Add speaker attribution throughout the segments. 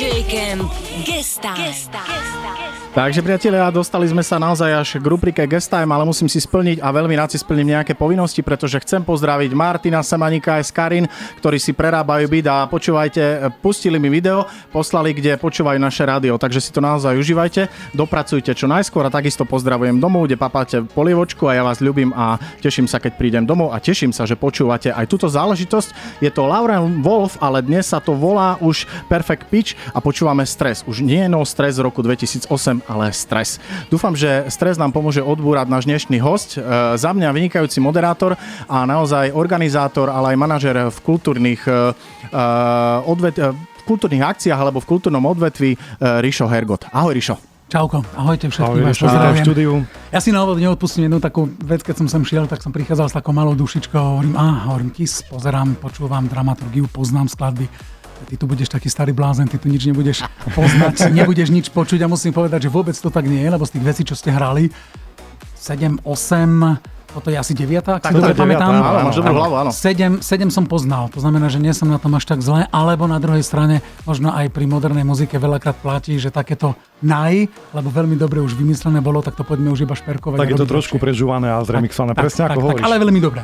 Speaker 1: DJ Camp Guest Time. Guest Time.
Speaker 2: Takže priatelia, dostali sme sa naozaj až k rubrike Guest Time, ale musím si splniť a veľmi rád si splním nejaké povinnosti, pretože chcem pozdraviť Martina Semanika a Karin, ktorí si prerábajú byt a počúvajte, pustili mi video, poslali, kde počúvajú naše rádio, takže si to naozaj užívajte, dopracujte čo najskôr a takisto pozdravujem domov, kde papáte polievočku a ja vás ľubím a teším sa, keď prídem domov a teším sa, že počúvate aj túto záležitosť. Je to Lauren Wolf, ale dnes sa to volá už Perfect Pitch a počúvame stres. Už nie je no stres z roku 2008, ale stres. Dúfam, že stres nám pomôže odbúrať náš dnešný host. E, za mňa vynikajúci moderátor a naozaj organizátor, ale aj manažer v kultúrnych e, e, odvet, v kultúrnych akciách alebo v kultúrnom odvetvi Rišo Hergot. Ahoj Rišo.
Speaker 3: Čauko, ahojte všetkým, vás pozdravujem. Ja si na úvod neodpustím jednu takú vec, keď som sem šiel, tak som prichádzal s takou malou dušičkou, hovorím, a hovorím, kis, pozerám, počúvam dramaturgiu, poznám skladby, ty tu budeš taký starý blázen, ty tu nič nebudeš poznať, nebudeš nič počuť a musím povedať, že vôbec to tak nie je, lebo z tých vecí, čo ste hrali, 7, 8, toto je asi deviatá, ak si dobre pamätám.
Speaker 2: Áno, hlavu, áno.
Speaker 3: 7, 7 som poznal, to znamená, že nie som na tom až tak zle, alebo na druhej strane, možno aj pri modernej muzike veľakrát platí, že takéto naj, lebo veľmi dobre už vymyslené bolo, tak to poďme už iba šperkovať.
Speaker 4: Tak je to trošku prežúvané a zremixované, presne tak, ako tak, hovoríš.
Speaker 3: Tak, ale veľmi dobre.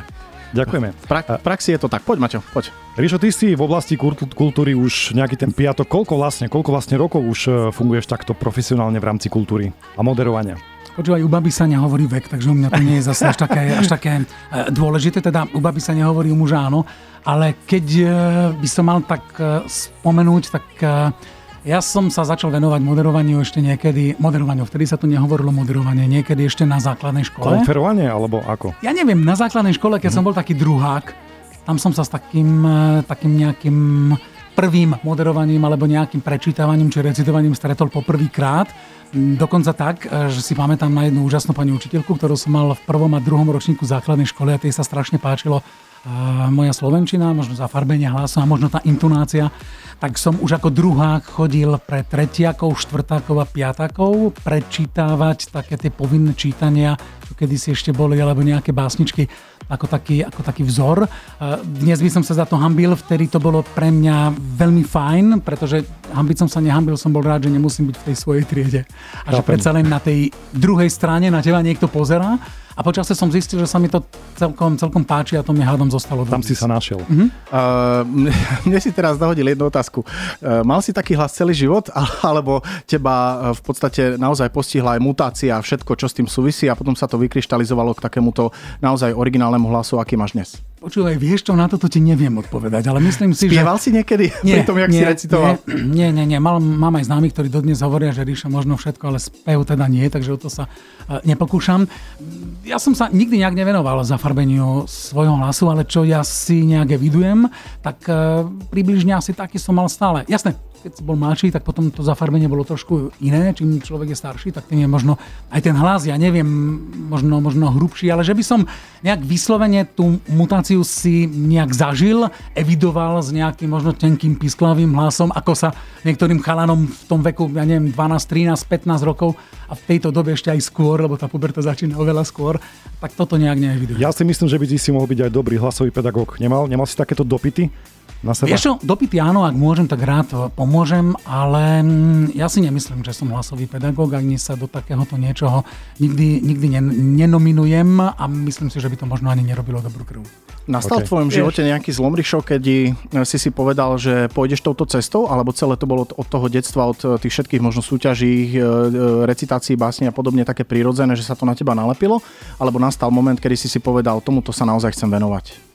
Speaker 4: Ďakujeme.
Speaker 2: V, pra- v praxi je to tak. Poď, Maťo, poď.
Speaker 4: Ríšo, ty si v oblasti kultúry už nejaký ten piatok. Koľko vlastne, koľko vlastne rokov už e, funguješ takto profesionálne v rámci kultúry a moderovania?
Speaker 3: Počúvaj, u baby sa nehovorí vek, takže u mňa to nie je zase až také, až také e, dôležité. Teda u baby sa nehovorí, u muža áno. Ale keď e, by som mal tak spomenúť, tak ja som sa začal venovať moderovaniu ešte niekedy, moderovaniu, vtedy sa tu nehovorilo moderovanie, niekedy ešte na základnej škole.
Speaker 4: Konferovanie alebo ako?
Speaker 3: Ja neviem, na základnej škole, keď mm. som bol taký druhák, tam som sa s takým, e, takým nejakým prvým moderovaním alebo nejakým prečítavaním či recitovaním stretol poprvýkrát. Dokonca tak, e, že si pamätám na jednu úžasnú pani učiteľku, ktorú som mal v prvom a druhom ročníku základnej školy a tej sa strašne páčilo moja slovenčina, možno zafarbenie hlasu a možno tá intonácia, tak som už ako druhák chodil pre tretiakov, štvrtákov a piatakov prečítavať také tie povinné čítania, čo kedysi ešte boli, alebo nejaké básničky ako taký, ako taký vzor. Dnes by som sa za to hambil, vtedy to bolo pre mňa veľmi fajn, pretože hambiť som sa nehambil, som bol rád, že nemusím byť v tej svojej triede. A že predsa len na tej druhej strane na teba niekto pozerá a počasie som zistil, že sa mi to celkom, celkom páči a to mi hádom zostalo.
Speaker 4: Tam si sa našiel.
Speaker 2: Uh-huh. Uh, mne si teraz dohodil jednu otázku. Uh, mal si taký hlas celý život, alebo teba v podstate naozaj postihla aj mutácia a všetko, čo s tým súvisí a potom sa to vykryštalizovalo k takémuto naozaj originálnemu hlasu, aký máš dnes?
Speaker 3: Počúvaj, vieš čo, na toto ti neviem odpovedať, ale myslím si,
Speaker 2: Spieval
Speaker 3: že...
Speaker 2: si niekedy nie, pri tom, jak
Speaker 3: nie,
Speaker 2: si recitoval?
Speaker 3: Nie, nie, nie. Mal, mám aj známy, ktorí dodnes hovoria, že ríša možno všetko, ale spev teda nie, takže o to sa uh, nepokúšam. Ja som sa nikdy nejak nevenoval zafarbeniu svojho hlasu, ale čo ja si nejak evidujem, tak uh, približne asi taký som mal stále. Jasné, keď bol mladší, tak potom to zafarbenie bolo trošku iné. Čím človek je starší, tak tým je možno aj ten hlas, ja neviem, možno, možno hrubší, ale že by som nejak vyslovene tú mutáciu si nejak zažil, evidoval s nejakým možno tenkým pisklavým hlasom, ako sa niektorým chalanom v tom veku, ja neviem, 12, 13, 15 rokov a v tejto dobe ešte aj skôr, lebo tá puberta začína oveľa skôr, tak toto nejak neevidujem.
Speaker 4: Ja si myslím, že by si mohol byť aj dobrý hlasový pedagóg. Nemal, nemal si takéto dopity? Na seba?
Speaker 3: Vieš čo, dopity áno, ak môžem, tak rád pomôžem, ale mm, ja si nemyslím, že som hlasový pedagóg, ani sa do takéhoto niečoho nikdy, nikdy nenominujem a myslím si, že by to možno ani nerobilo dobrú krv.
Speaker 2: Nastal okay. v tvojom živote nejaký zlom, Rišo, keď si si povedal, že pôjdeš touto cestou, alebo celé to bolo od toho detstva, od tých všetkých možno súťaží, e, e, recitácií, básni a podobne také prirodzené, že sa to na teba nalepilo? Alebo nastal moment, kedy si si povedal, tomuto sa naozaj chcem venovať?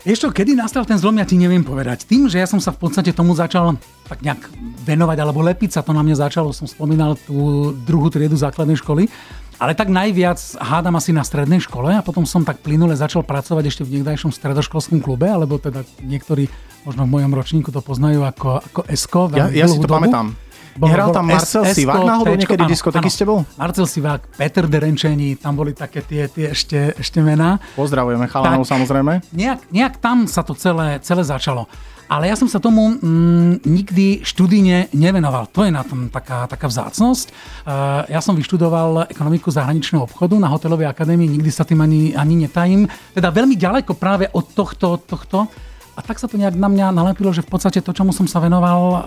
Speaker 3: Čo, kedy nastal ten zlom, ja ti neviem povedať. Tým, že ja som sa v podstate tomu začal tak nejak venovať, alebo lepiť sa to na mňa začalo, som spomínal tú druhú triedu základnej školy, ale tak najviac hádam asi na strednej škole a potom som tak plynule začal pracovať ešte v niekdajšom stredoškolskom klube, alebo teda niektorí možno v mojom ročníku to poznajú ako, ako ESCO.
Speaker 2: Ja, ja si to dobu. pamätám. Bol, Nehral tam Marcel S- Sivák náhodou niekedy áno, diskotéky s tebou?
Speaker 3: Marcel Sivák, Peter Derenčení, tam boli také tie, tie ešte, ešte mená.
Speaker 2: Pozdravujeme chalanov samozrejme.
Speaker 3: Nejak, nejak tam sa to celé, celé začalo. Ale ja som sa tomu mm, nikdy študíne nevenoval. To je na tom taká, taká vzácnosť. Uh, ja som vyštudoval ekonomiku zahraničného obchodu na hotelovej akadémii, nikdy sa tým ani, ani netajím. Teda veľmi ďaleko práve od tohto, tohto a tak sa to nejak na mňa nalepilo, že v podstate to, čomu som sa venoval, uh,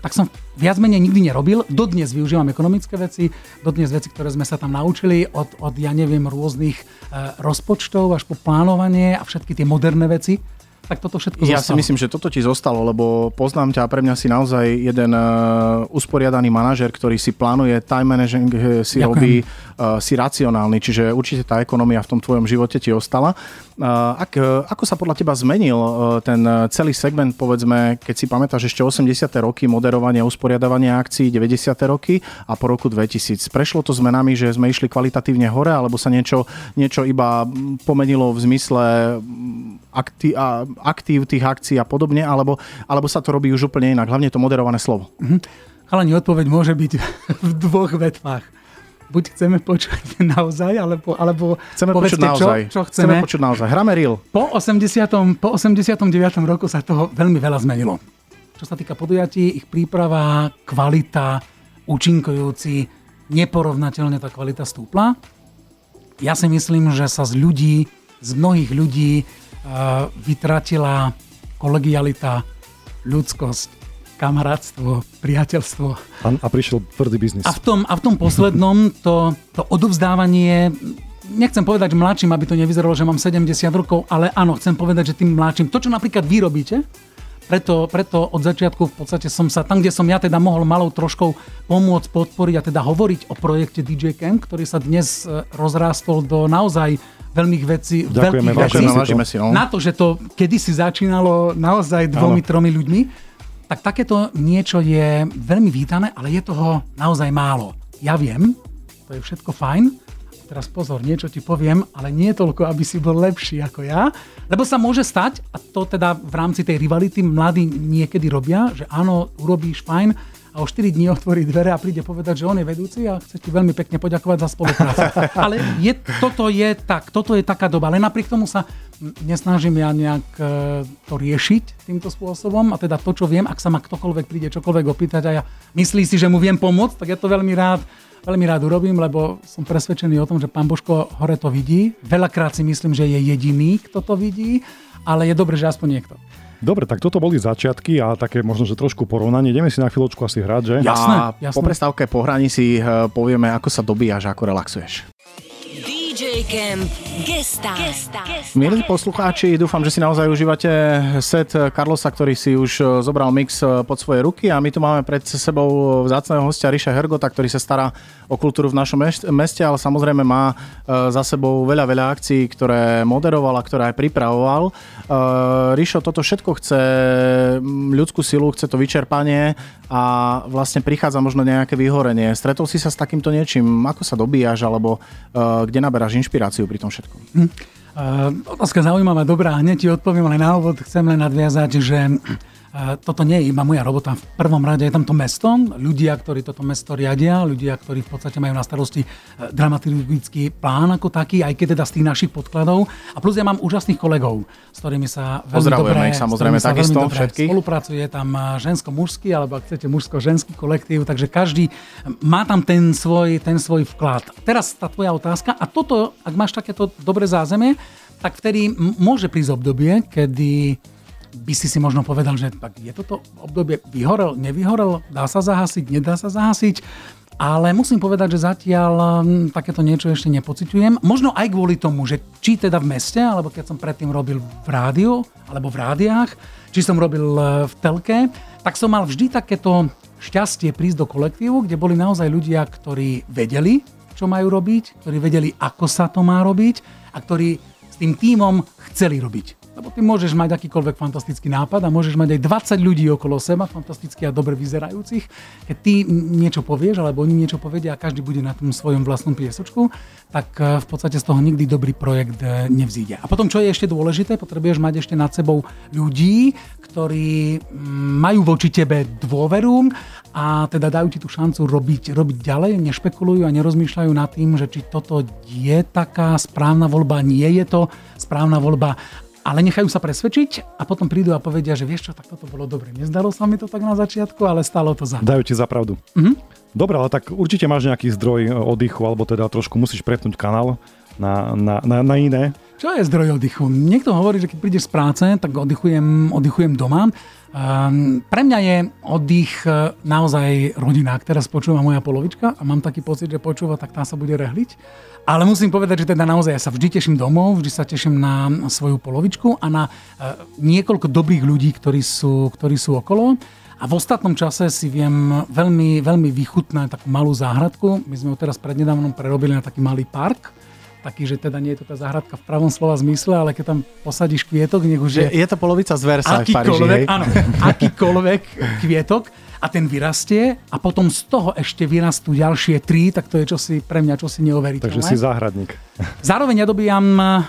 Speaker 3: tak som viac menej nikdy nerobil. Dodnes využívam ekonomické veci, dodnes veci, ktoré sme sa tam naučili, od, od ja neviem, rôznych uh, rozpočtov až po plánovanie a všetky tie moderné veci tak toto všetko
Speaker 2: Ja
Speaker 3: zostalo.
Speaker 2: si myslím, že toto ti zostalo, lebo poznám ťa a pre mňa si naozaj jeden uh, usporiadaný manažer, ktorý si plánuje, time managing eh, si
Speaker 3: Ďakujem.
Speaker 2: robí, uh, si racionálny, čiže určite tá ekonomia v tom tvojom živote ti ostala. Uh, ak, uh, ako sa podľa teba zmenil uh, ten celý segment, povedzme, keď si pamätáš ešte 80. roky, moderovanie a usporiadavanie akcií, 90. roky a po roku 2000. Prešlo to zmenami, že sme išli kvalitatívne hore, alebo sa niečo, niečo iba pomenilo v zmysle akti- a- aktív tých akcií a podobne, alebo, alebo sa to robí už úplne inak, hlavne to moderované slovo.
Speaker 3: Chalani, odpoveď môže byť v dvoch vetvách. Buď chceme počuť naozaj, alebo, alebo
Speaker 2: Chceme počuť
Speaker 3: povedzte,
Speaker 2: naozaj.
Speaker 3: Čo, čo chceme.
Speaker 2: chceme počuť naozaj. Hráme real.
Speaker 3: Po 80. po 89. roku sa toho veľmi veľa zmenilo. Čo sa týka podujatí, ich príprava, kvalita, účinkujúci, neporovnateľne tá kvalita stúpla. Ja si myslím, že sa z ľudí, z mnohých ľudí vytratila kolegialita, ľudskosť, kamarátstvo, priateľstvo.
Speaker 4: A, a prišiel tvrdý biznis.
Speaker 3: A v tom, a v tom poslednom to, to odovzdávanie, nechcem povedať mladším, aby to nevyzeralo, že mám 70 rokov, ale áno, chcem povedať, že tým mladším, to čo napríklad vy robíte, preto, preto od začiatku v podstate som sa, tam kde som ja teda mohol malou troškou pomôcť, podporiť a teda hovoriť o projekte DJ Camp, ktorý sa dnes e, rozrástol do naozaj veľmých vecí,
Speaker 4: Ďakujeme,
Speaker 3: veľkých vecí.
Speaker 2: Ďakujeme,
Speaker 4: si to.
Speaker 2: No.
Speaker 3: Na to, že to kedysi začínalo naozaj dvomi,
Speaker 4: Áno.
Speaker 3: tromi ľuďmi, tak takéto niečo je veľmi vítané, ale je toho naozaj málo. Ja viem, to je všetko fajn. Teraz pozor, niečo ti poviem, ale nie toľko, aby si bol lepší ako ja. Lebo sa môže stať, a to teda v rámci tej rivality mladí niekedy robia, že áno, urobíš fajn, a o 4 dní otvorí dvere a príde povedať, že on je vedúci a chce ti veľmi pekne poďakovať za spoluprácu. Ale je, toto je tak, toto je taká doba. Ale napriek tomu sa nesnažím ja nejak e, to riešiť týmto spôsobom a teda to, čo viem, ak sa ma ktokoľvek príde čokoľvek opýtať a ja myslí si, že mu viem pomôcť, tak ja to veľmi rád veľmi rád urobím, lebo som presvedčený o tom, že pán Božko hore to vidí. Veľakrát si myslím, že je jediný, kto to vidí, ale je dobré, že aspoň niekto.
Speaker 4: Dobre, tak toto boli začiatky a také možno, že trošku porovnanie. Ideme si na chvíľočku asi hrať, že?
Speaker 3: Ja. Jasné,
Speaker 2: a
Speaker 3: jasné.
Speaker 2: po prestávke po hraní si eh, povieme, ako sa dobíjaš ako relaxuješ.
Speaker 1: DJ Camp Gesta.
Speaker 2: Milí poslucháči, dúfam, že si naozaj užívate set Carlosa, ktorý si už e, zobral mix e, pod svoje ruky a my tu máme pred sebou vzácného hostia Ríša Hergota, ktorý sa stará o kultúru v našom meste, ale samozrejme má e, za sebou veľa, veľa akcií, ktoré moderoval a ktoré aj pripravoval. Ríšo toto všetko chce ľudskú silu, chce to vyčerpanie a vlastne prichádza možno nejaké vyhorenie. Stretol si sa s takýmto niečím? Ako sa dobíjaš alebo kde naberáš inšpiráciu pri tom všetkom?
Speaker 3: Uh, otázka zaujímavá, dobrá, hneď ti odpoviem, ale na úvod chcem len nadviazať, že toto nie je iba moja robota. V prvom rade je tam to mesto, ľudia, ktorí toto mesto riadia, ľudia, ktorí v podstate majú na starosti uh, dramaturgický plán ako taký, aj keď teda z tých našich podkladov. A plus ja mám úžasných kolegov, s ktorými sa veľmi
Speaker 2: Pozdravujeme
Speaker 3: dobre,
Speaker 2: ich samozrejme takisto, všetkých.
Speaker 3: Spolupracuje tam uh, žensko-mužský, alebo ak chcete mužsko-ženský kolektív, takže každý má tam ten svoj, ten svoj vklad. Teraz tá tvoja otázka a toto, ak máš takéto dobré zázemie, tak vtedy môže prísť obdobie, kedy by si si možno povedal, že tak je toto obdobie vyhorel, nevyhorel, dá sa zahasiť, nedá sa zahasiť, ale musím povedať, že zatiaľ hm, takéto niečo ešte nepociťujem. Možno aj kvôli tomu, že či teda v meste, alebo keď som predtým robil v rádiu, alebo v rádiách, či som robil e, v telke, tak som mal vždy takéto šťastie prísť do kolektívu, kde boli naozaj ľudia, ktorí vedeli, čo majú robiť, ktorí vedeli, ako sa to má robiť a ktorí s tým tímom chceli robiť. Lebo ty môžeš mať akýkoľvek fantastický nápad a môžeš mať aj 20 ľudí okolo seba, fantasticky a dobre vyzerajúcich. Keď ty niečo povieš, alebo oni niečo povedia a každý bude na tom svojom vlastnom piesočku, tak eh, v podstate z toho nikdy dobrý projekt eh, nevzíde. A potom, čo je ešte dôležité, potrebuješ mať ešte nad sebou ľudí, ktorí mm, majú voči tebe dôveru a teda dajú ti tú šancu robiť, robiť ďalej, nešpekulujú a nerozmýšľajú nad tým, že či toto je taká správna voľba, nie je to správna voľba, ale nechajú sa presvedčiť a potom prídu a povedia, že vieš čo, tak toto bolo dobre. Nezdalo sa mi to tak na začiatku, ale stalo to za.
Speaker 4: Dajú ti za pravdu. Dobre, ale tak určite máš nejaký zdroj oddychu, alebo teda trošku musíš prepnúť kanál na, na, na, na iné
Speaker 3: Čo je zdroj oddychu? Niekto hovorí, že keď prídeš z práce, tak oddychujem, oddychujem doma. Um, pre mňa je oddych e, naozaj rodina. Ak teraz počúva moja polovička a mám taký pocit, že počúva, tak tá sa bude rehliť. Ale musím povedať, že teda naozaj ja sa vždy teším domov, vždy sa teším na svoju polovičku a na uh, niekoľko dobrých ľudí, ktorí sú, ktorí sú okolo. A v ostatnom čase si viem veľmi, veľmi vychutnať takú malú záhradku. My sme ho teraz prednedávnom prerobili na taký malý park taký, že teda nie je to tá záhradka v pravom slova zmysle, ale keď tam posadíš kvietok, nech už je...
Speaker 2: Je to polovica z Versailles v Paríži, hej?
Speaker 3: Áno, akýkoľvek kvietok a ten vyrastie a potom z toho ešte vyrastú ďalšie tri, tak to je čosi pre mňa čosi neuveriteľné.
Speaker 4: Takže si záhradník.
Speaker 3: Zároveň ja dobíjam eh,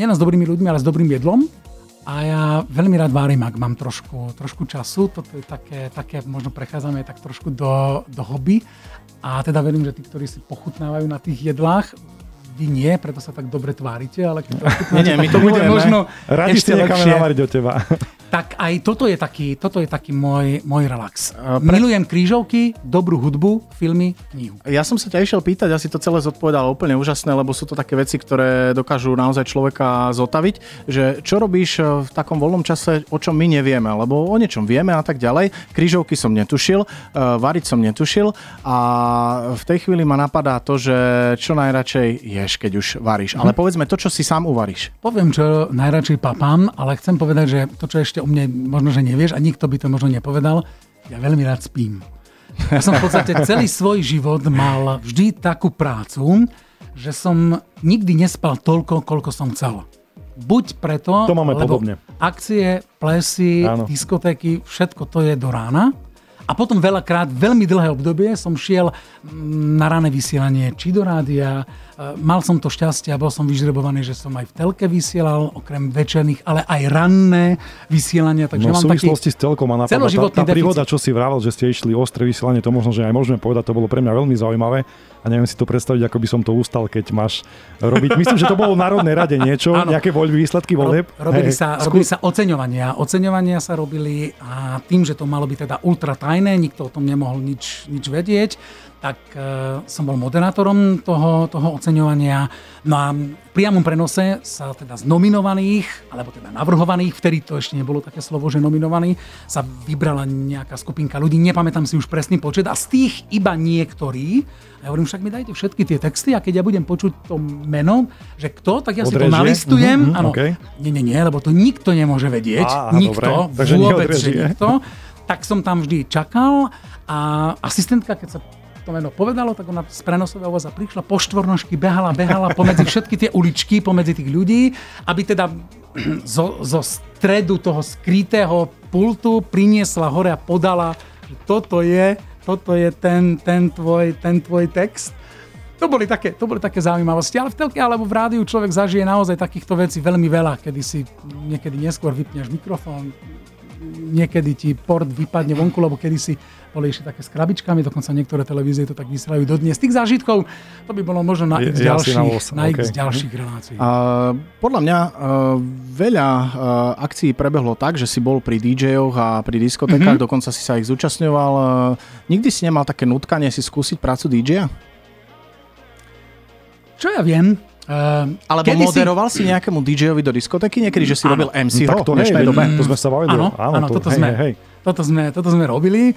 Speaker 3: nielen s dobrými ľuďmi, ale s dobrým jedlom. A ja veľmi rád várim, ak mám trošku, trošku času. Toto je také, také, možno prechádzame tak trošku do, do hobby. A teda verím, že tí, ktorí si pochutnávajú na tých jedlách, vy nie, preto sa tak dobre tvárite, ale keď to
Speaker 2: nie, nie, my to
Speaker 3: bude možno
Speaker 4: Radi
Speaker 3: ešte lepšie.
Speaker 4: do teba.
Speaker 3: Tak aj toto je taký, toto je taký môj, môj relax. Pre... Milujem krížovky, dobrú hudbu, filmy, knihu.
Speaker 2: Ja som sa ťa išiel pýtať, asi to celé zodpovedal úplne úžasné, lebo sú to také veci, ktoré dokážu naozaj človeka zotaviť, že čo robíš v takom voľnom čase, o čom my nevieme, lebo o niečom vieme a tak ďalej. Krížovky som netušil, eh, variť som netušil a v tej chvíli ma napadá to, že čo najradšej ješ, keď už varíš. Ale povedzme to, čo si sám uvaríš.
Speaker 3: Poviem, čo najradšej papám, ale chcem povedať, že to, čo ešte o mne možno, že nevieš a nikto by to možno nepovedal, ja veľmi rád spím. Ja som v podstate celý svoj život mal vždy takú prácu, že som nikdy nespal toľko, koľko som chcel. Buď preto,
Speaker 4: To máme
Speaker 3: lebo
Speaker 4: podobne.
Speaker 3: akcie, plesy,
Speaker 4: Áno.
Speaker 3: diskotéky, všetko to je do rána. A potom veľakrát, veľmi dlhé obdobie som šiel mm, na rané vysielanie, či do rádia. E, Mal som to šťastie a bol som vyžrebovaný, že som aj v telke vysielal, okrem večerných, ale aj ranné vysielania. Takže
Speaker 4: No v
Speaker 3: mám taký...
Speaker 4: súvislosti s telkom ma napadá tá, tá príhoda,
Speaker 3: deficit.
Speaker 4: čo si vravel, že ste išli ostré vysielanie, to možno, že aj môžeme povedať, to bolo pre mňa veľmi zaujímavé a neviem si to predstaviť, ako by som to ustal, keď máš robiť. Myslím, že to bolo v Národnej rade niečo,
Speaker 3: Áno.
Speaker 4: nejaké voľby, výsledky volieb.
Speaker 3: Rob, robili,
Speaker 4: Hej,
Speaker 3: sa,
Speaker 4: skú-
Speaker 3: robili sa oceňovania. Oceňovania sa robili a tým, že to malo byť teda ultra tajné, nikto o tom nemohol nič, nič vedieť, tak e, som bol moderátorom toho, toho oceňovania. No a v priamom prenose sa teda z nominovaných, alebo teda navrhovaných, vtedy to ešte nebolo také slovo, že nominovaný, sa vybrala nejaká skupinka ľudí, nepamätám si už presný počet a z tých iba niektorí, a ja hovorím, však mi dajte všetky tie texty a keď ja budem počuť to meno, že kto, tak ja si to
Speaker 4: Odrežie?
Speaker 3: nalistujem.
Speaker 4: Mhm, mhm,
Speaker 3: Áno,
Speaker 4: okej.
Speaker 3: nie, nie, nie, lebo to nikto nemôže vedieť.
Speaker 4: Á,
Speaker 3: nikto,
Speaker 4: dobre. Takže
Speaker 3: vôbec, že nikto. Tak som tam vždy čakal a asistentka, keď sa to meno povedalo, tak ona z prenosového voza prišla po štvornožky, behala, behala pomedzi všetky tie uličky, pomedzi tých ľudí, aby teda zo, zo stredu toho skrytého pultu priniesla hore a podala, že toto je, toto je ten, ten, tvoj, ten tvoj text. To boli, také, to boli také zaujímavosti, ale v telke alebo v rádiu človek zažije naozaj takýchto vecí veľmi veľa, kedy si niekedy neskôr vypneš mikrofón, niekedy ti port vypadne vonku, lebo kedy si boli ešte také s krabičkami, dokonca niektoré televízie to tak vysielajú dodnes. Tých zážitkov to by bolo možno na x
Speaker 4: asi
Speaker 3: ďalších,
Speaker 4: na
Speaker 3: na x
Speaker 4: okej.
Speaker 3: ďalších relácií.
Speaker 2: A podľa mňa uh, veľa uh, akcií prebehlo tak, že si bol pri DJ-och a pri diskotékach, mm-hmm. dokonca si sa ich zúčastňoval. Uh, nikdy si nemal také nutkanie si skúsiť prácu DJ-a?
Speaker 3: Čo ja viem? Uh,
Speaker 2: Alebo
Speaker 3: kedysi-
Speaker 2: moderoval si nejakému DJ-ovi do diskotéky niekedy, že si
Speaker 3: Áno.
Speaker 2: robil MC
Speaker 4: tak
Speaker 2: ho
Speaker 4: to
Speaker 2: v dnešnej dobe?
Speaker 4: to sme sa bavili.
Speaker 3: Áno,
Speaker 4: o- áno,
Speaker 3: áno,
Speaker 4: to,
Speaker 3: toto,
Speaker 4: hej,
Speaker 3: sme,
Speaker 4: hej, hej.
Speaker 3: toto, sme, toto sme robili.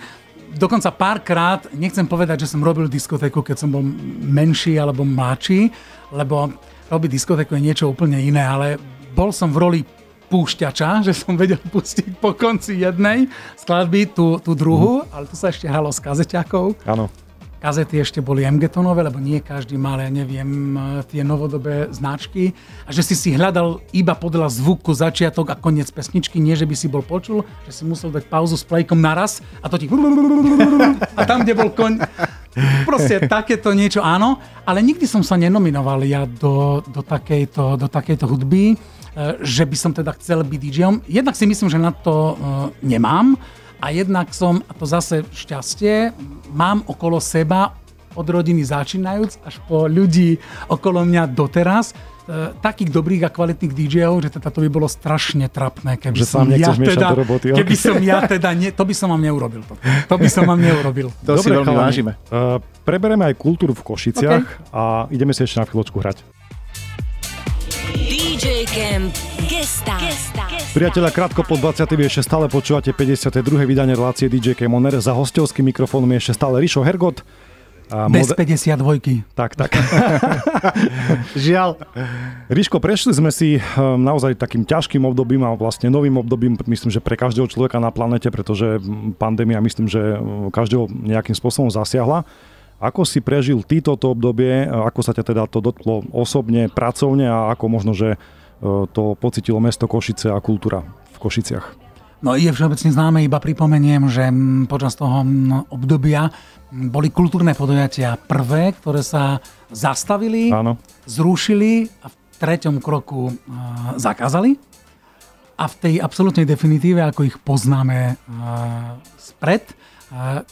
Speaker 3: Dokonca párkrát, nechcem povedať, že som robil diskotéku, keď som bol menší alebo mladší, lebo robiť diskotéku je niečo úplne iné, ale bol som v roli púšťača, že som vedel pustiť po konci jednej skladby tú, tú druhú, ale tu sa ešte hralo s kazeťakou.
Speaker 4: Áno.
Speaker 3: Kazety ešte boli MG-tonové, lebo nie každý mal, ja neviem, e, tie novodobé značky. A že si si hľadal iba podľa zvuku začiatok a koniec pesničky, nie že by si bol počul, že si musel dať pauzu s plejkom naraz a to ti... A tam, kde bol koň... Proste takéto niečo, áno. Ale nikdy som sa nenominoval ja do, do, takejto, do takejto hudby, e, že by som teda chcel byť DJom. Jednak si myslím, že na to e, nemám. A jednak som, a to zase šťastie, mám okolo seba od rodiny začínajúc až po ľudí okolo mňa doteraz, e, takých dobrých a kvalitných DJov, že teda to by bolo strašne trapné, keby
Speaker 4: Že
Speaker 3: som ja teda,
Speaker 4: do roboty,
Speaker 3: keby
Speaker 4: ok.
Speaker 3: som ja teda, ne, to by som vám neurobil. To, to by som vám neurobil.
Speaker 2: To si veľmi
Speaker 4: chalani,
Speaker 2: vážime.
Speaker 4: Uh, prebereme aj kultúru v Košiciach a ideme si ešte na chvíľočku hrať.
Speaker 1: DJ Camp Gesta.
Speaker 4: Priatelia, krátko po 20. ešte stále počúvate 52. vydanie relácie DJ Camp Oner. Za hostovským mikrofónom je ešte stále Rišo Hergot.
Speaker 3: A Bez moder- 52.
Speaker 4: Tak, tak.
Speaker 2: Žiaľ.
Speaker 4: Ríško, prešli sme si um, naozaj takým ťažkým obdobím a vlastne novým obdobím, myslím, že pre každého človeka na planete, pretože pandémia, myslím, že každého nejakým spôsobom zasiahla. Ako si prežil ty toto obdobie, ako sa ťa teda to dotklo osobne, pracovne a ako možno, že to pocitilo mesto Košice a kultúra v Košiciach?
Speaker 3: No je všeobecne známe, iba pripomeniem, že počas toho obdobia boli kultúrne podujatia prvé, ktoré sa zastavili, Áno. zrušili a v treťom kroku e, zakázali. A v tej absolútnej definitíve, ako ich poznáme e, spred,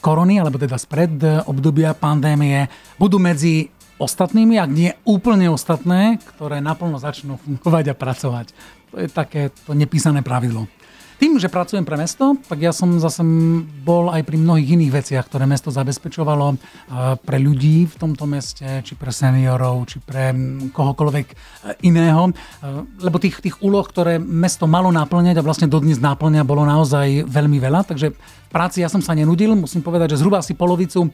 Speaker 3: korony, alebo teda spred obdobia pandémie, budú medzi ostatnými, ak nie úplne ostatné, ktoré naplno začnú fungovať a pracovať. To je také to nepísané pravidlo. Tým, že pracujem pre mesto, tak ja som zase bol aj pri mnohých iných veciach, ktoré mesto zabezpečovalo pre ľudí v tomto meste, či pre seniorov, či pre kohokoľvek e, iného. E, lebo tých, tých úloh, ktoré mesto malo naplňať a vlastne dodnes naplňa, bolo naozaj veľmi veľa. Takže práci ja som sa nenudil, musím povedať, že zhruba asi polovicu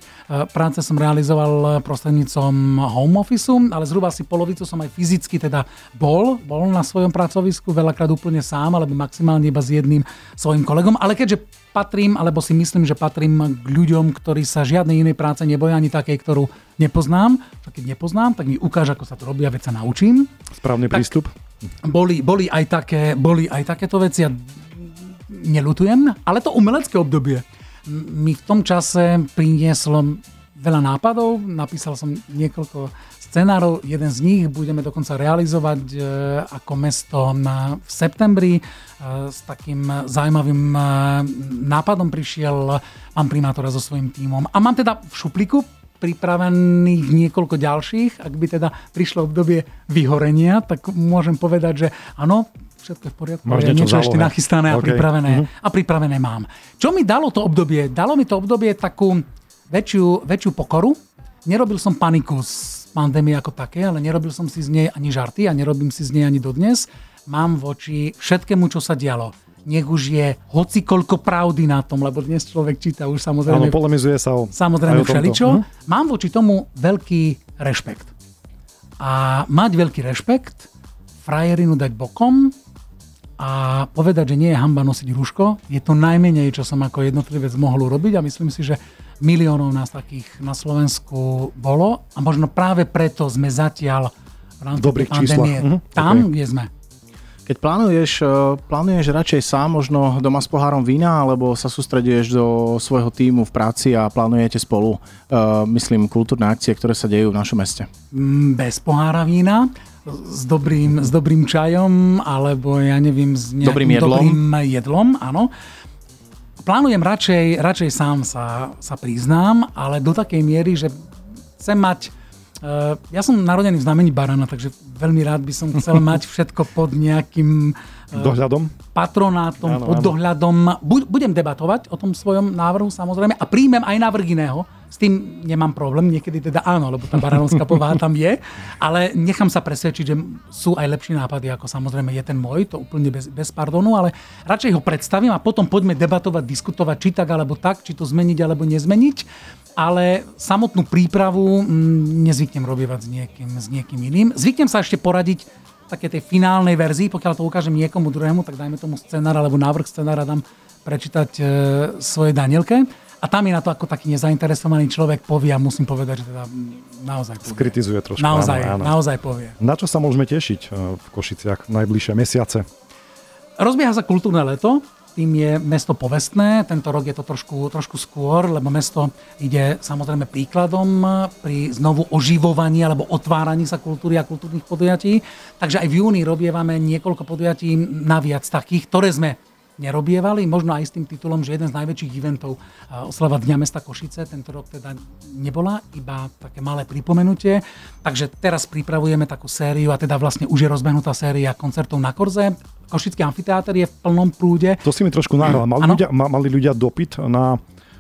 Speaker 3: práce som realizoval prostrednícom home office, ale zhruba asi polovicu som aj fyzicky teda bol, bol na svojom pracovisku, veľakrát úplne sám, alebo maximálne iba s jedným svojim kolegom, ale keďže patrím, alebo si myslím, že patrím k ľuďom, ktorí sa žiadnej inej práce neboja, ani takej, ktorú nepoznám. keď nepoznám, tak mi ukáž, ako sa to robí a veď sa naučím.
Speaker 4: Správny tak prístup.
Speaker 3: Boli, boli, aj také, boli aj takéto veci a nelutujem, ale to umelecké obdobie mi v tom čase prinieslo veľa nápadov, napísal som niekoľko scenárov, jeden z nich budeme dokonca realizovať e, ako mesto na, v septembri. E, s takým zaujímavým e, nápadom prišiel pán primátora so svojím tímom. A mám teda v šupliku pripravených niekoľko ďalších. Ak by teda prišlo obdobie vyhorenia, tak môžem povedať, že áno, všetko je v poriadku.
Speaker 4: Máš niečo,
Speaker 3: niečo ešte nachystané okay. a pripravené. Uh-huh. A pripravené mám. Čo mi dalo to obdobie? Dalo mi to obdobie takú väčšiu, väčšiu pokoru. Nerobil som paniku z pandémie ako také, ale nerobil som si z nej ani žarty a nerobím si z nej ani dodnes. Mám voči všetkému, čo sa dialo nech už je hoci koľko pravdy na tom, lebo dnes človek číta už samozrejme...
Speaker 4: Áno, polemizuje sa o...
Speaker 3: Samozrejme všeličo. Hm? Mám voči tomu veľký rešpekt. A mať veľký rešpekt, frajerinu dať bokom, a povedať, že nie je hamba nosiť rúško, je to najmenej, čo som ako jednotlivec mohol urobiť a myslím si, že miliónov nás takých na Slovensku bolo a možno práve preto sme zatiaľ v rámci Dobrých pandémie uh-huh. tam, okay. kde sme.
Speaker 2: Keď plánuješ, e, plánuješ radšej sám, možno doma s pohárom vína, alebo sa sústreduješ do svojho týmu v práci a plánujete spolu, uh, myslím, kultúrne akcie, ktoré sa dejú v našom meste?
Speaker 3: Mm, bez pohára vína s dobrým, s dobrým čajom, alebo ja neviem, s nejakým dobrým jedlom, dobrým jedlom áno. Plánujem radšej, radšej sám sa, sa priznám, ale do takej miery, že chcem mať Uh, ja som narodený v znamení barana, takže veľmi rád by som chcel mať všetko pod nejakým
Speaker 4: dohľadom?
Speaker 3: patronátom, áno, pod dohľadom. Budem debatovať o tom svojom návrhu samozrejme a príjmem aj návrh iného, s tým nemám problém, niekedy teda áno, lebo tá baranovská povaha tam je, ale nechám sa presvedčiť, že sú aj lepšie nápady, ako samozrejme je ten môj, to úplne bez, bez pardonu, ale radšej ho predstavím a potom poďme debatovať, diskutovať, či tak alebo tak, či to zmeniť alebo nezmeniť ale samotnú prípravu mm, nezvyknem robievať s niekým, s niekým iným. Zvyknem sa ešte poradiť také tej finálnej verzii, pokiaľ to ukážem niekomu druhému, tak dajme tomu scenár alebo návrh scenára dám prečítať e, svojej Danielke. A tam mi na to ako taký nezainteresovaný človek povie a musím povedať, že teda naozaj povie.
Speaker 4: Skritizuje trošku.
Speaker 3: Naozaj, áno, áno. naozaj povie.
Speaker 4: Na čo sa môžeme tešiť e, v Košiciach najbližšie mesiace?
Speaker 3: Rozbieha sa kultúrne leto, tým je mesto povestné. Tento rok je to trošku, trošku skôr, lebo mesto ide samozrejme príkladom pri znovu oživovaní alebo otváraní sa kultúry a kultúrnych podujatí. Takže aj v júni robievame niekoľko podujatí naviac takých, ktoré sme nerobievali, možno aj s tým titulom, že jeden z najväčších eventov oslava Dňa mesta Košice tento rok teda nebola, iba také malé pripomenutie. Takže teraz pripravujeme takú sériu a teda vlastne už je rozbehnutá séria koncertov na Korze. Košický amfiteáter je v plnom prúde.
Speaker 4: To si mi trošku nahral. Mali, ľudia, mali ľudia dopyt na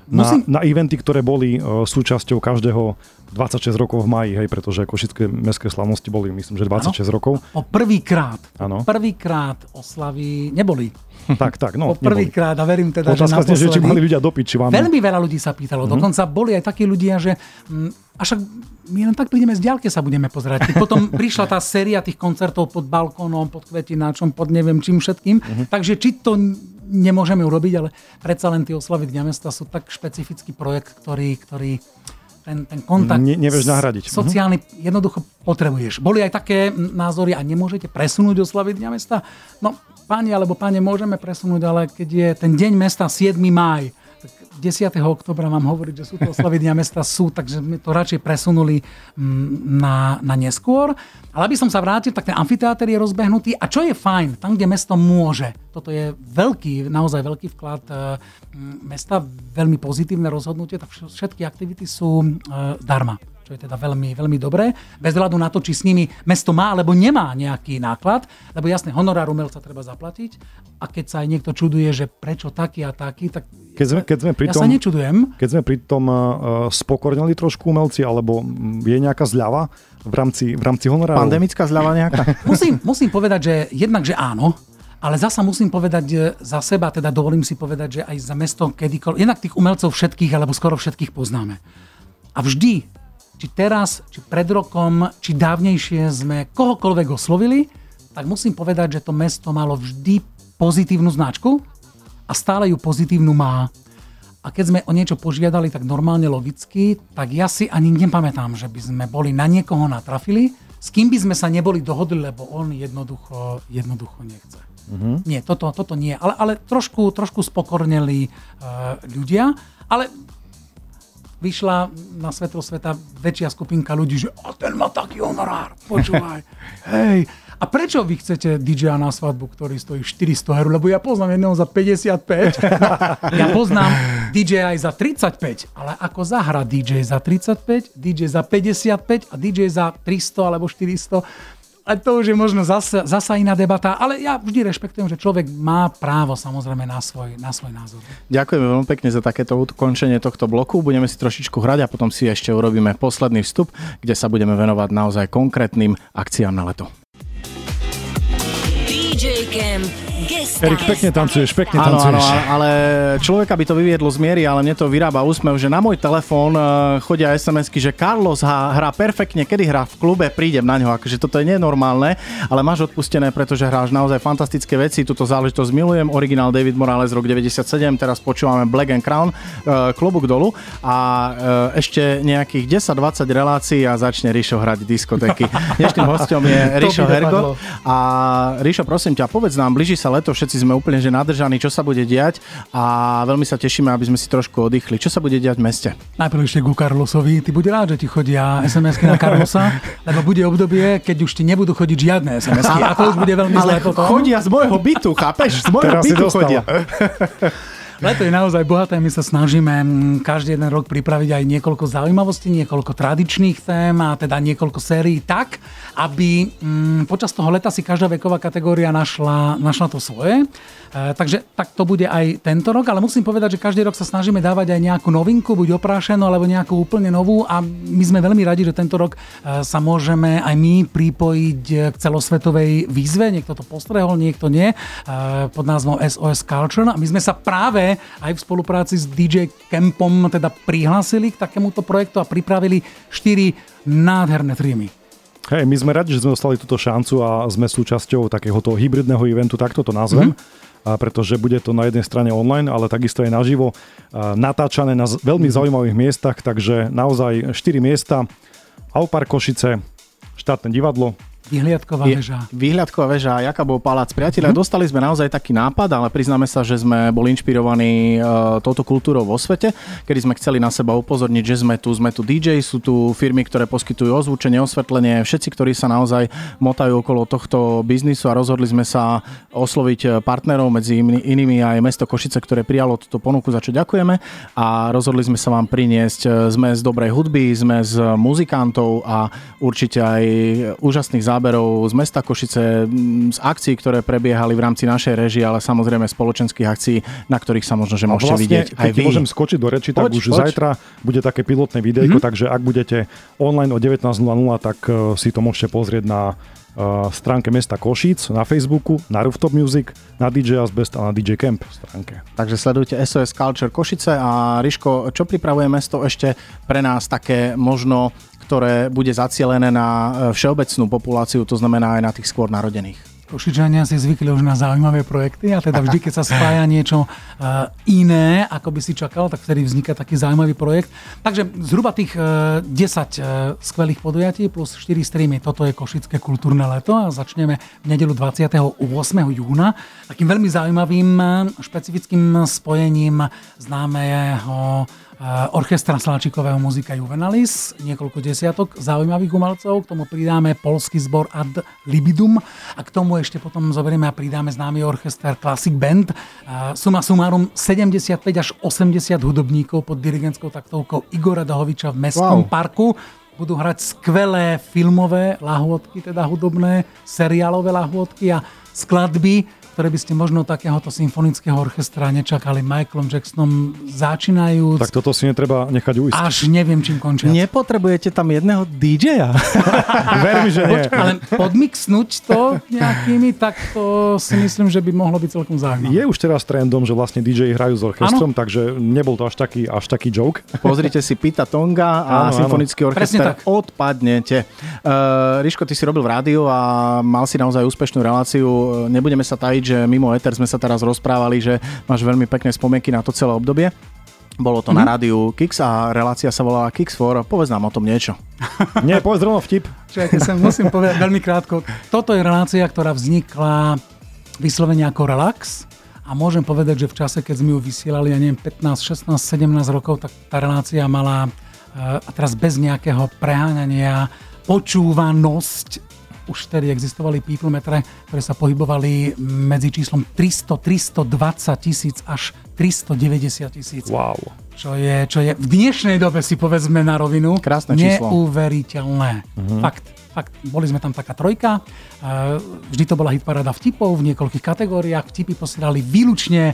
Speaker 4: na,
Speaker 3: Musím-
Speaker 4: na eventy, ktoré boli uh, súčasťou každého 26 rokov v maji, hej, pretože košické mestské slavnosti boli, myslím, že 26 rokov.
Speaker 3: Po prvýkrát, prvýkrát oslavy neboli.
Speaker 4: Tak, tak, no.
Speaker 3: Po prvýkrát a verím teda, že
Speaker 4: Otázka že či
Speaker 3: naposledy.
Speaker 4: mali ľudia dopyt, či vám...
Speaker 3: Veľmi veľa ľudí sa pýtalo.
Speaker 4: Mhm.
Speaker 3: Mm-hmm. Dokonca boli aj takí ľudia, že mm, a však my len tak prídeme z diaľke sa budeme pozerať. Keď potom prišla tá séria tých koncertov pod balkónom, pod kvetináčom, pod neviem čím všetkým.
Speaker 4: Mhm.
Speaker 3: Mm-hmm. Takže či to nemôžeme urobiť, ale predsa len tie oslavy Dňa mesta sú tak špecifický projekt, ktorý, ktorý ten, ten kontakt
Speaker 4: Ne- nevieš nahradiť. Mhm.
Speaker 3: sociálny jednoducho potrebuješ. Boli aj také názory a nemôžete presunúť oslavy Dňa mesta? No, páni alebo páne, môžeme presunúť, ale keď je ten deň mesta 7. máj, tak 10. oktobra mám hovoriť, že sú to oslavy Dňa mesta sú, takže sme to radšej presunuli mm, na, na neskôr. Ale aby som sa vrátil, tak ten amfiteáter je rozbehnutý. A čo je fajn, tam, kde mesto môže, toto je veľký, naozaj veľký vklad e, mm, mesta, veľmi pozitívne rozhodnutie, tak vš- všetky aktivity sú e, darma. Čo je teda veľmi, veľmi dobré, bez hľadu na to, či s nimi mesto má alebo nemá nejaký náklad, lebo jasne, honorár umelca treba zaplatiť. A keď sa aj niekto čuduje, že prečo taký a taký, tak
Speaker 4: Keď sme, keď sme pri
Speaker 3: ja
Speaker 4: tom,
Speaker 3: sa nečudujem.
Speaker 4: keď sme pri tom uh, spokornili trošku umelci, alebo je nejaká zľava v rámci, v rámci honoráru?
Speaker 2: Pandemická zľava nejaká?
Speaker 3: Musím, musím povedať, že jednak, že áno, ale zasa musím povedať za seba, teda dovolím si povedať, že aj za mesto kedykoľvek, jednak tých umelcov všetkých, alebo skoro všetkých poznáme. A vždy, či teraz, či pred rokom, či dávnejšie sme kohokoľvek oslovili, tak musím povedať, že to mesto malo vždy pozitívnu značku a stále ju pozitívnu má. A keď sme o niečo požiadali tak normálne logicky, tak ja si ani nepamätám, že by sme boli na niekoho natrafili, s kým by sme sa neboli dohodli, lebo on jednoducho, jednoducho nechce. Mm-hmm. Nie, toto, toto nie. Ale, ale trošku, trošku spokorneli uh, ľudia, ale vyšla na svetlo sveta väčšia skupinka ľudí, že a ten má taký honorár, počúvaj, hej. A prečo vy chcete DJ na svadbu, ktorý stojí 400 eur? Lebo ja poznám jedného za 55, ja poznám DJ aj za 35, ale ako zahra DJ za 35, DJ za 55 a DJ za 300 alebo 400, a to už je možno zasa, zasa iná debata, ale ja vždy rešpektujem, že človek má právo samozrejme na svoj, na svoj názor.
Speaker 2: Ďakujeme veľmi pekne za takéto ukončenie tohto bloku. Budeme si trošičku hrať a potom si ešte urobíme posledný vstup, kde sa budeme venovať naozaj konkrétnym akciám na leto.
Speaker 1: DJ Camp Gesta.
Speaker 4: Erik, pekne tancuješ, pekne
Speaker 2: Áno, áno,
Speaker 4: tancuješ.
Speaker 2: ale človeka by to vyviedlo z miery, ale mne to vyrába úsmev, že na môj telefón eh, chodia SMS-ky, že Carlos hrá, hrá perfektne, kedy hrá v klube, prídem na ňo. Akože toto je nenormálne, ale máš odpustené, pretože hráš naozaj fantastické veci. Túto záležitosť milujem. Originál David Morales rok 97, teraz počúvame Black and Crown, eh, klobúk dolu a eh, ešte nejakých 10-20 relácií a začne Rišo hrať diskotéky. Dnešným hostom je Rišo Hergo. A Ríšo, prosím ťa, povedz nám, blíži sa leto, všetci sme úplne že nadržaní, čo sa bude diať a veľmi sa tešíme, aby sme si trošku oddychli. Čo sa bude diať v meste?
Speaker 3: Najprv ešte ku Carlosovi. Ty buď rád, že ti chodia SMS-ky na Carlosa, lebo bude obdobie, keď už ti nebudú chodiť žiadne SMS-ky. A to už bude veľmi zlé
Speaker 2: Ale
Speaker 3: potom.
Speaker 2: chodia z môjho bytu, chápeš? Z môjho
Speaker 4: Teraz
Speaker 2: bytu chodia.
Speaker 3: Leto je naozaj bohaté, my sa snažíme mm, každý jeden rok pripraviť aj niekoľko zaujímavostí, niekoľko tradičných tém a teda niekoľko sérií tak, aby mm, počas toho leta si každá veková kategória našla, našla to svoje. E, takže tak to bude aj tento rok, ale musím povedať, že každý rok sa snažíme dávať aj nejakú novinku, buď oprášenú alebo nejakú úplne novú a my sme veľmi radi, že tento rok e, sa môžeme aj my pripojiť k celosvetovej výzve, niekto to postrehol, niekto nie, e, pod názvom SOS Culture. A my sme sa práve aj v spolupráci s DJ Campom teda prihlásili k takémuto projektu a pripravili 4 nádherné trímy.
Speaker 4: Hej, my sme radi, že sme dostali túto šancu a sme súčasťou takéhoto hybridného eventu, takto to nazvem. Mm-hmm. A pretože bude to na jednej strane online, ale takisto aj naživo natáčané na veľmi zaujímavých miestach, takže naozaj 4 miesta, Aupar Košice, štátne divadlo,
Speaker 3: Vyhliadková
Speaker 2: Je-
Speaker 3: väža.
Speaker 2: Výhľadková väža a Jakabov palác. Priatelia, mm-hmm. dostali sme naozaj taký nápad, ale priznáme sa, že sme boli inšpirovaní uh, touto kultúrou vo svete, kedy sme chceli na seba upozorniť, že sme tu, sme tu DJ, sú tu firmy, ktoré poskytujú ozvučenie, osvetlenie, všetci, ktorí sa naozaj motajú okolo tohto biznisu a rozhodli sme sa osloviť partnerov, medzi iný- inými aj mesto Košice, ktoré prijalo túto ponuku, za čo ďakujeme a rozhodli sme sa vám priniesť. eh, Sme z dobrej hudby, sme z muzikantov a určite aj úžasných zážitkov záberov z mesta Košice, z akcií, ktoré prebiehali v rámci našej režie, ale samozrejme spoločenských akcií, na ktorých sa možno, že
Speaker 4: A
Speaker 2: môžete
Speaker 4: vlastne,
Speaker 2: vidieť aj vy.
Speaker 4: môžem skočiť do reči, tak
Speaker 2: Poď,
Speaker 4: už
Speaker 2: poď.
Speaker 4: Zajtra bude také pilotné videjko, mm-hmm. takže ak budete online o 19.00, tak uh, si to môžete pozrieť na uh, stránke mesta Košíc, na Facebooku, na Rooftop Music, na DJ Asbest a na DJ Camp stránke.
Speaker 2: Takže sledujte SOS Culture Košice a Riško, čo pripravuje mesto ešte pre nás také možno, ktoré bude zacielené na e, všeobecnú populáciu, to znamená aj na tých skôr narodených.
Speaker 3: Košičania si zvykli už na zaujímavé projekty a teda vždy, keď sa spája niečo uh, iné, ako by si čakal, tak vtedy vzniká taký zaujímavý projekt. Takže zhruba tých uh, 10 uh, skvelých podujatí plus 4 streamy. Toto je Košické kultúrne leto a začneme v nedelu 28. júna takým veľmi zaujímavým špecifickým spojením známeho orchestra Sláčikového muzika Juvenalis, niekoľko desiatok zaujímavých umelcov, k tomu pridáme polský zbor Ad Libidum a k tomu ešte potom zoberieme a pridáme známy orchester Classic Band. Suma sumárum 75 až 80 hudobníkov pod dirigentskou taktovkou Igora Dahoviča v Mestskom
Speaker 2: Wow.
Speaker 3: parku. Budú hrať skvelé filmové lahôdky, teda hudobné, seriálové lahôdky a skladby, ktoré by ste možno takéhoto symfonického orchestra nečakali. Michaelom Jacksonom začínajúc,
Speaker 4: Tak toto si netreba nechať uísť.
Speaker 3: až neviem čím končia.
Speaker 2: Nepotrebujete tam jedného DJ-a?
Speaker 4: Verím, že nie.
Speaker 3: Ale podmixnúť to nejakými, tak to si myslím, že by mohlo byť celkom zaujímavé.
Speaker 4: Je už teraz trendom, že vlastne DJ hrajú s orchestrom, takže nebol to až taký, až taký joke.
Speaker 2: Pozrite si Pita Tonga a
Speaker 4: áno.
Speaker 2: symfonický orchester.
Speaker 3: Presne tak.
Speaker 2: Odpadnete. Uh, Riško, ty si robil v rádiu a mal si naozaj úspešnú reláciu. Nebudeme sa tajiť, že mimo Ether sme sa teraz rozprávali, že máš veľmi pekné spomienky na to celé obdobie. Bolo to mm-hmm. na rádiu Kix a relácia sa volala Kix for. Povedz nám o tom niečo.
Speaker 4: Nie, povedz rovno vtip.
Speaker 3: Čakajte sa, musím povedať veľmi krátko. Toto je relácia, ktorá vznikla vyslovene ako relax a môžem povedať, že v čase, keď sme ju vysielali, ja neviem, 15, 16, 17 rokov, tak tá relácia mala, eh, a teraz bez nejakého preháňania, počúvanosť už vtedy existovali people metre, ktoré sa pohybovali medzi číslom 300, 320 tisíc až 390 tisíc.
Speaker 4: Wow.
Speaker 3: Čo je, čo je v dnešnej dobe si povedzme na rovinu
Speaker 2: Krásne číslo.
Speaker 3: neuveriteľné. Uh-huh. Fakt, fakt. Boli sme tam taká trojka, e, vždy to bola hitparáda vtipov v niekoľkých kategóriách, vtipy posielali výlučne e,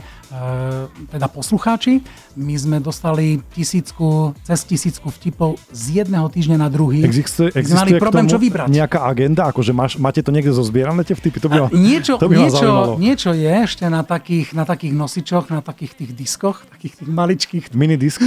Speaker 3: teda poslucháči. My sme dostali tisícku, cez tisícku vtipov z jedného týždňa na druhý.
Speaker 4: Existuje, existuje
Speaker 3: mali problém, čo vybrať.
Speaker 4: nejaká agenda? Akože máš, máte to niekde zozbierané tie vtipy? To by ma,
Speaker 3: niečo,
Speaker 4: to by
Speaker 3: niečo,
Speaker 4: zaujímalo.
Speaker 3: niečo je ešte na takých, na takých nosičoch, na takých tých diskoch, takých tých maličkých.
Speaker 4: Minidisk?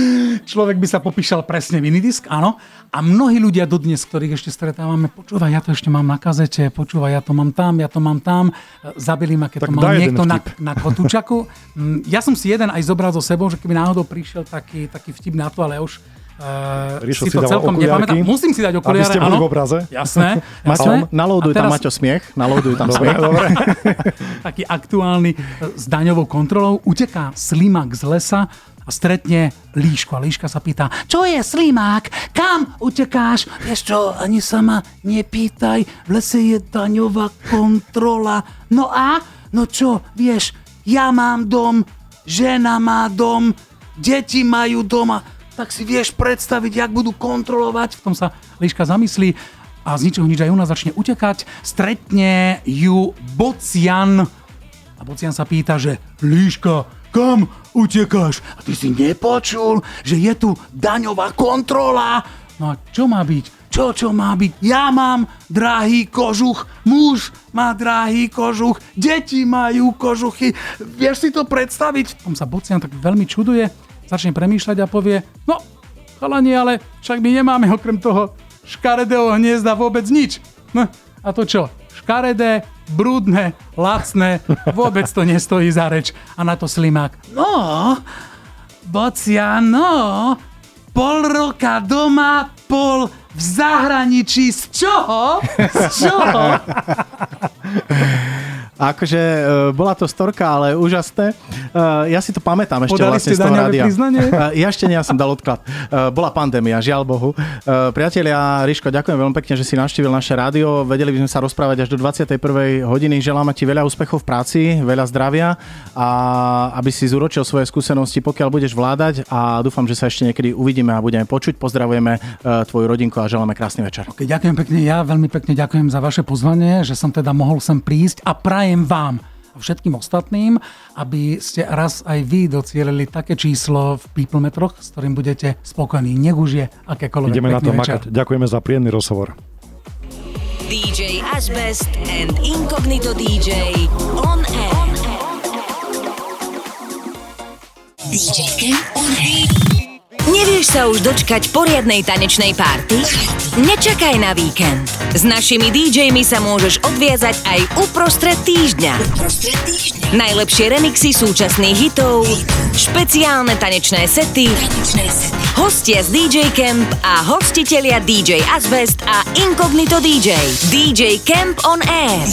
Speaker 3: Človek by sa popíšal presne minidisk, áno. A mnohí ľudia dodnes, ktorých ešte stretávame, počúvaj, ja to ešte mám na kazete, počúvaj, ja to mám tam, ja to mám tam. Zabili ma, keď
Speaker 4: Tak
Speaker 3: to mal niekto na, na kotúčaku. Mm, Ja som si jeden aj zobral so sebou, že keby náhodou prišiel taký, taký vtip na to, ale už Uh,
Speaker 4: Rišo
Speaker 3: si
Speaker 4: si
Speaker 3: to celkom nepamätám. Musím si dať
Speaker 4: aby
Speaker 3: okuliare,
Speaker 4: ste boli
Speaker 3: áno.
Speaker 4: v obraze.
Speaker 3: Jasné. Jasné.
Speaker 2: nalóduj
Speaker 3: A
Speaker 2: tam
Speaker 3: teraz-
Speaker 2: Maťo smiech. Nalóduj tam smiech.
Speaker 4: Dobre.
Speaker 3: taký aktuálny e, s daňovou kontrolou. Uteká slimak z lesa stretne líšku. A líška sa pýta, čo je slimák? Kam utekáš? Vieš čo, ani sa nepýtaj. V lese je daňová kontrola. No a? No čo, vieš, ja mám dom, žena má dom, deti majú doma. Tak si vieš predstaviť, jak budú kontrolovať. V tom sa líška zamyslí a z ničoho nič aj ona začne utekať. Stretne ju Bocian a Bocian sa pýta, že Líška, kam utekáš? A ty si nepočul, že je tu daňová kontrola. No a čo má byť? Čo, čo má byť? Ja mám drahý kožuch, muž má drahý kožuch, deti majú kožuchy. Vieš si to predstaviť? Tom sa Bocian tak veľmi čuduje, začne premýšľať a povie, no, chalani, ale však my nemáme okrem toho škaredého hniezda vôbec nič. No, a to čo? Škaredé, brúdne, lacné, vôbec to nestojí za reč. A na to slimák. No, Bocia, no, pol roka doma, pol v zahraničí. Z čoho? Z čoho?
Speaker 2: Akože uh, bola to storka, ale úžasné. Uh, ja si to pamätám ešte
Speaker 3: Podali
Speaker 2: vlastne
Speaker 3: ste
Speaker 2: z toho rádia.
Speaker 3: priznanie?
Speaker 2: Uh, ja ešte nie, ja som dal odklad. Uh, bola pandémia, žiaľ Bohu. Uh, priatelia, Riško, ďakujem veľmi pekne, že si navštívil naše rádio. Vedeli by sme sa rozprávať až do 21. hodiny. Želáme ti veľa úspechov v práci, veľa zdravia a aby si zúročil svoje skúsenosti, pokiaľ budeš vládať a dúfam, že sa ešte niekedy uvidíme a budeme počuť. Pozdravujeme uh, tvoju rodinku a želáme krásny večer.
Speaker 3: Okay, ďakujem pekne, ja veľmi pekne ďakujem za vaše pozvanie, že som teda mohol sem prísť a prajem vám a všetkým ostatným, aby ste raz aj vy docielili také číslo v People Metroch, s ktorým budete spokojní. Nech už je akékoľvek
Speaker 4: Ideme na to
Speaker 3: večer.
Speaker 4: makať. Ďakujeme za príjemný rozhovor.
Speaker 1: DJ Asbest and Incognito DJ on air. DJ on air. Nevieš sa už dočkať poriadnej tanečnej párty? Nečakaj na víkend. S našimi DJmi sa môžeš odviazať aj uprostred týždňa. Najlepšie remixy súčasných hitov, špeciálne tanečné sety, hostia z DJ Camp a hostitelia DJ Asbest a Incognito DJ. DJ Camp on Air.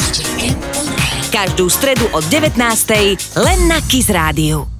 Speaker 1: Každú stredu od 19. len na Kiss Rádiu.